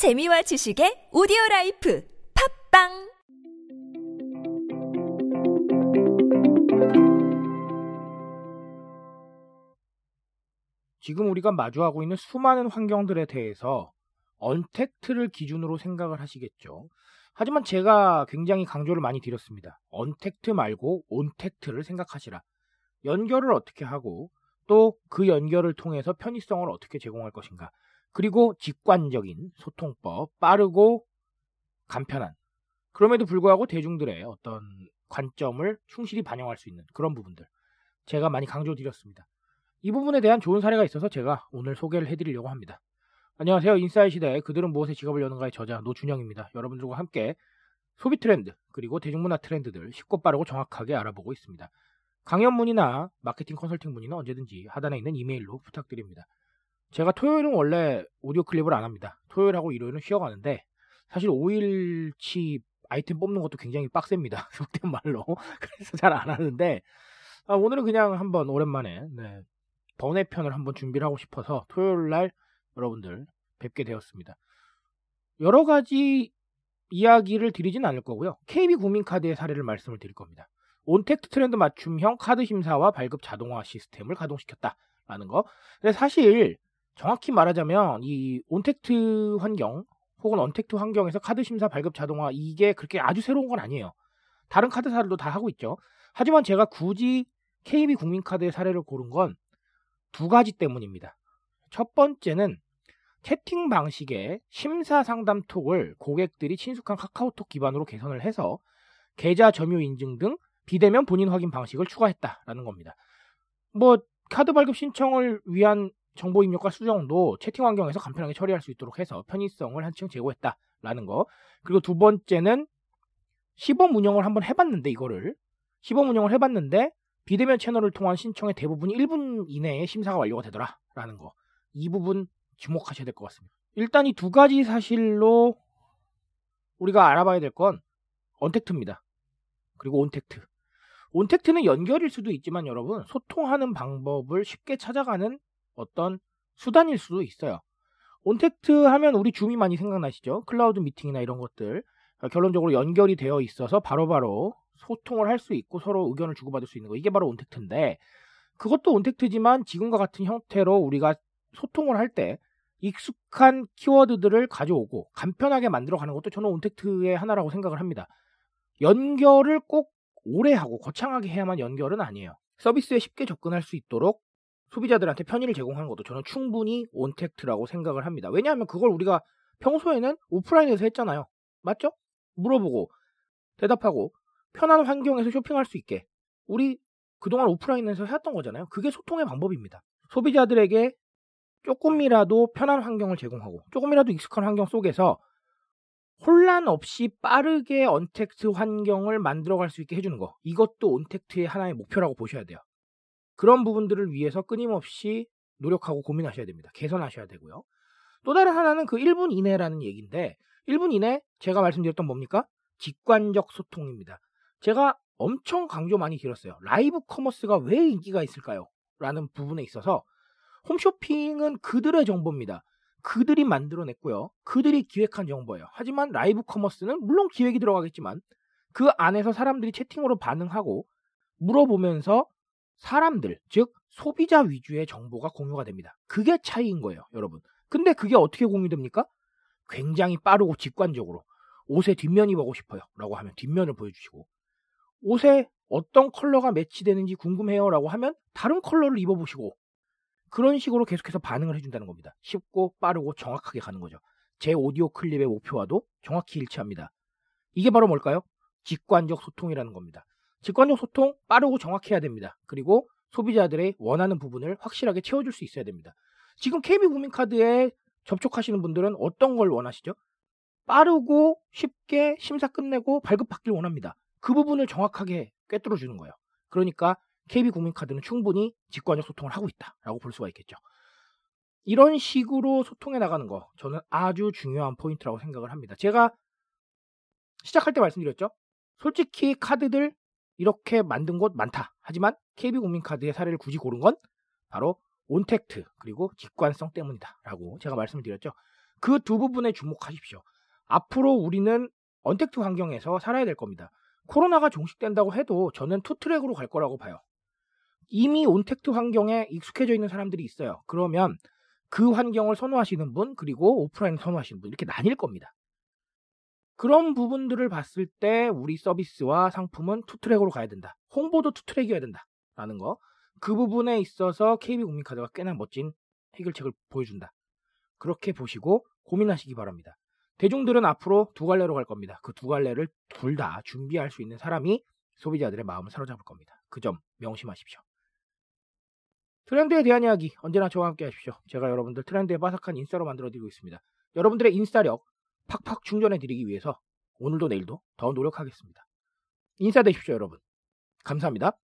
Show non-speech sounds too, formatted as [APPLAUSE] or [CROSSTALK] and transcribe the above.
재미와 지식의 오디오 life 팟빵 지금 우리가 마주하고 있는 수많은 환경들에 대해서 untact를 기준으로 생각을 하시겠죠. 하지만 제가 굉장히 강조를 많이 드렸습니다. 언택트 말고 ontact를 생각하시라. 연결을 어떻게 하고 또 그 연결을 통해서 편의성을 어떻게 제공할 것인가. 그리고 직관적인 소통법, 빠르고 간편한. 그럼에도 불구하고 대중들의 어떤 관점을 충실히 반영할 수 있는 그런 부분들. 제가 많이 강조드렸습니다. 이 부분에 대한 좋은 사례가 있어서 제가 오늘 소개를 해드리려고 합니다. 안녕하세요. 인사이 시대의 그들은 무엇에 직업을 여는가의 저자 노준영입니다. 여러분들과 함께 소비 트렌드 그리고 대중문화 트렌드들 쉽고 빠르고 정확하게 알아보고 있습니다. 강연 문의나 마케팅 컨설팅 문의는 언제든지 하단에 있는 이메일로 부탁드립니다. 제가 토요일은 원래 오디오 클립을 안 합니다. 토요일하고 일요일은 쉬어가는데 사실 5일치 아이템 뽑는 것도 굉장히 빡셉니다. [LAUGHS] 속된 말로. [LAUGHS] 그래서 잘 안 하는데 아, 오늘은 그냥 한번 오랜만에 네, 번외 편을 한번 준비를 하고 싶어서 토요일 날 여러분들 뵙게 되었습니다. 여러 가지 이야기를 드리진 않을 거고요. KB 국민카드의 사례를 말씀을 드릴 겁니다. 온택트 트렌드 맞춤형 카드 심사와 발급 자동화 시스템을 가동시켰다라는 거. 근데 사실 정확히 말하자면 이 온택트 환경 혹은 언택트 환경에서 카드 심사 발급 자동화 이게 그렇게 아주 새로운 건 아니에요. 다른 카드사들도 다 하고 있죠. 하지만 제가 굳이 KB 국민카드의 사례를 고른 건 두 가지 때문입니다. 첫 번째는 채팅 방식의 심사 상담 톡을 고객들이 친숙한 카카오톡 기반으로 개선을 해서 계좌 점유 인증 등 비대면 본인 확인 방식을 추가했다라는 겁니다. 뭐 카드 발급 신청을 위한 정보 입력과 수정도 채팅 환경에서 간편하게 처리할 수 있도록 해서 편의성을 한층 제고했다라는 거. 그리고 두 번째는 시범 운영을 한번 해봤는데 이거를 시범 운영을 해봤는데 비대면 채널을 통한 신청의 대부분이 1분 이내에 심사가 완료가 되더라라는 거. 이 부분 주목하셔야 될 것 같습니다. 일단 이 두 가지 사실로 우리가 알아봐야 될 건 언택트입니다. 그리고 ontact. ontact는 연결일 수도 있지만 여러분 소통하는 방법을 쉽게 찾아가는 어떤 수단일 수도 있어요. 온택트 하면 우리 Zoom이 많이 생각나시죠? cloud meeting이나 이런 것들 결론적으로 연결이 되어 있어서 바로 바로 소통을 할 수 있고 서로 의견을 주고받을 수 있는 거 이게 바로 ontact인데 그것도 ontact지만 지금과 같은 형태로 우리가 소통을 할 때 익숙한 키워드들을 가져오고 간편하게 만들어가는 것도 저는 ontact의 하나라고 생각을 합니다. 연결을 꼭 오래 하고 거창하게 해야만 연결은 아니에요. 서비스에 쉽게 접근할 수 있도록 소비자들한테 편의를 제공하는 것도 저는 충분히 온택트라고 생각을 합니다. 왜냐하면 그걸 우리가 평소에는 오프라인에서 했잖아요. 맞죠? 물어보고 대답하고 편한 환경에서 쇼핑할 수 있게 우리 그동안 오프라인에서 해왔던 거잖아요. 그게 소통의 방법입니다. 소비자들에게 조금이라도 편한 환경을 제공하고 조금이라도 익숙한 환경 속에서 혼란 없이 빠르게 언택트 환경을 만들어갈 수 있게 해주는 거 이것도 ontact의 하나의 목표라고 보셔야 돼요. 그런 부분들을 위해서 끊임없이 노력하고 고민하셔야 됩니다. 개선하셔야 되고요. 또 다른 하나는 그 1분 이내라는 얘기인데 1분 이내 제가 말씀드렸던 뭡니까? 직관적 소통입니다. 제가 엄청 강조 많이 드렸어요. live commerce가 왜 인기가 있을까요? 라는 부분에 있어서 홈쇼핑은 그들의 정보입니다. 그들이 만들어냈고요. 그들이 기획한 정보예요. 하지만 live commerce는 물론 기획이 들어가겠지만 그 안에서 사람들이 채팅으로 반응하고 물어보면서 사람들, 즉 소비자 위주의 정보가 공유가 됩니다. 그게 차이인 거예요, 여러분. 근데 그게 어떻게 공유됩니까? 굉장히 빠르고 직관적으로 옷의 뒷면이 보고 싶어요. 라고 하면 뒷면을 보여주시고 옷에 어떤 컬러가 매치되는지 궁금해요. 라고 하면 다른 컬러를 입어보시고 그런 식으로 계속해서 반응을 해준다는 겁니다. 쉽고 빠르고 정확하게 가는 거죠. 제 오디오 클립의 목표와도 정확히 일치합니다. 이게 바로 뭘까요? 직관적 소통이라는 겁니다. 직관적 소통 빠르고 정확해야 됩니다. 그리고 소비자들의 원하는 부분을 확실하게 채워줄 수 있어야 됩니다. 지금 KB 국민카드에 접촉하시는 분들은 어떤 걸 원하시죠? 빠르고 쉽게 심사 끝내고 발급받길 원합니다. 그 부분을 정확하게 꿰뚫어 주는 거예요. 그러니까 KB 국민카드는 충분히 직관적 소통을 하고 있다라고 볼 수가 있겠죠. 이런 식으로 소통해 나가는 거 저는 아주 중요한 포인트라고 생각을 합니다. 제가 시작할 때 말씀드렸죠. 솔직히 카드들 이렇게 만든 곳 많다. 하지만 KB 국민카드의 사례를 굳이 고른 건 바로 온택트 그리고 직관성 때문이다라고 제가 말씀을 드렸죠. 그 두 부분에 주목하십시오. 앞으로 우리는 언택트 환경에서 살아야 될 겁니다. 코로나가 종식된다고 해도 저는 two-track으로 갈 거라고 봐요. 이미 온택트 환경에 익숙해져 있는 사람들이 있어요. 그러면 그 환경을 선호하시는 분, 그리고 오프라인 선호하시는 분, 이렇게 나뉠 겁니다. 그런 부분들을 봤을 때 우리 서비스와 상품은 two-track으로 가야 된다. 홍보도 two-track이어야 된다. 라는 거. 그 부분에 있어서 KB국민카드가 꽤나 멋진 해결책을 보여준다. 그렇게 보시고 고민하시기 바랍니다. 대중들은 앞으로 두 갈래로 갈 겁니다. 그 두 갈래를 둘 다 준비할 수 있는 사람이 소비자들의 마음을 사로잡을 겁니다. 그 점 명심하십시오. 트렌드에 대한 이야기 언제나 저와 함께 하십시오. 제가 여러분들 트렌드에 바삭한 인싸로 만들어드리고 있습니다. 여러분들의 인싸력 팍팍 충전해 드리기 위해서 오늘도 내일도 더 노력하겠습니다. 인싸 되십시오 여러분. 감사합니다.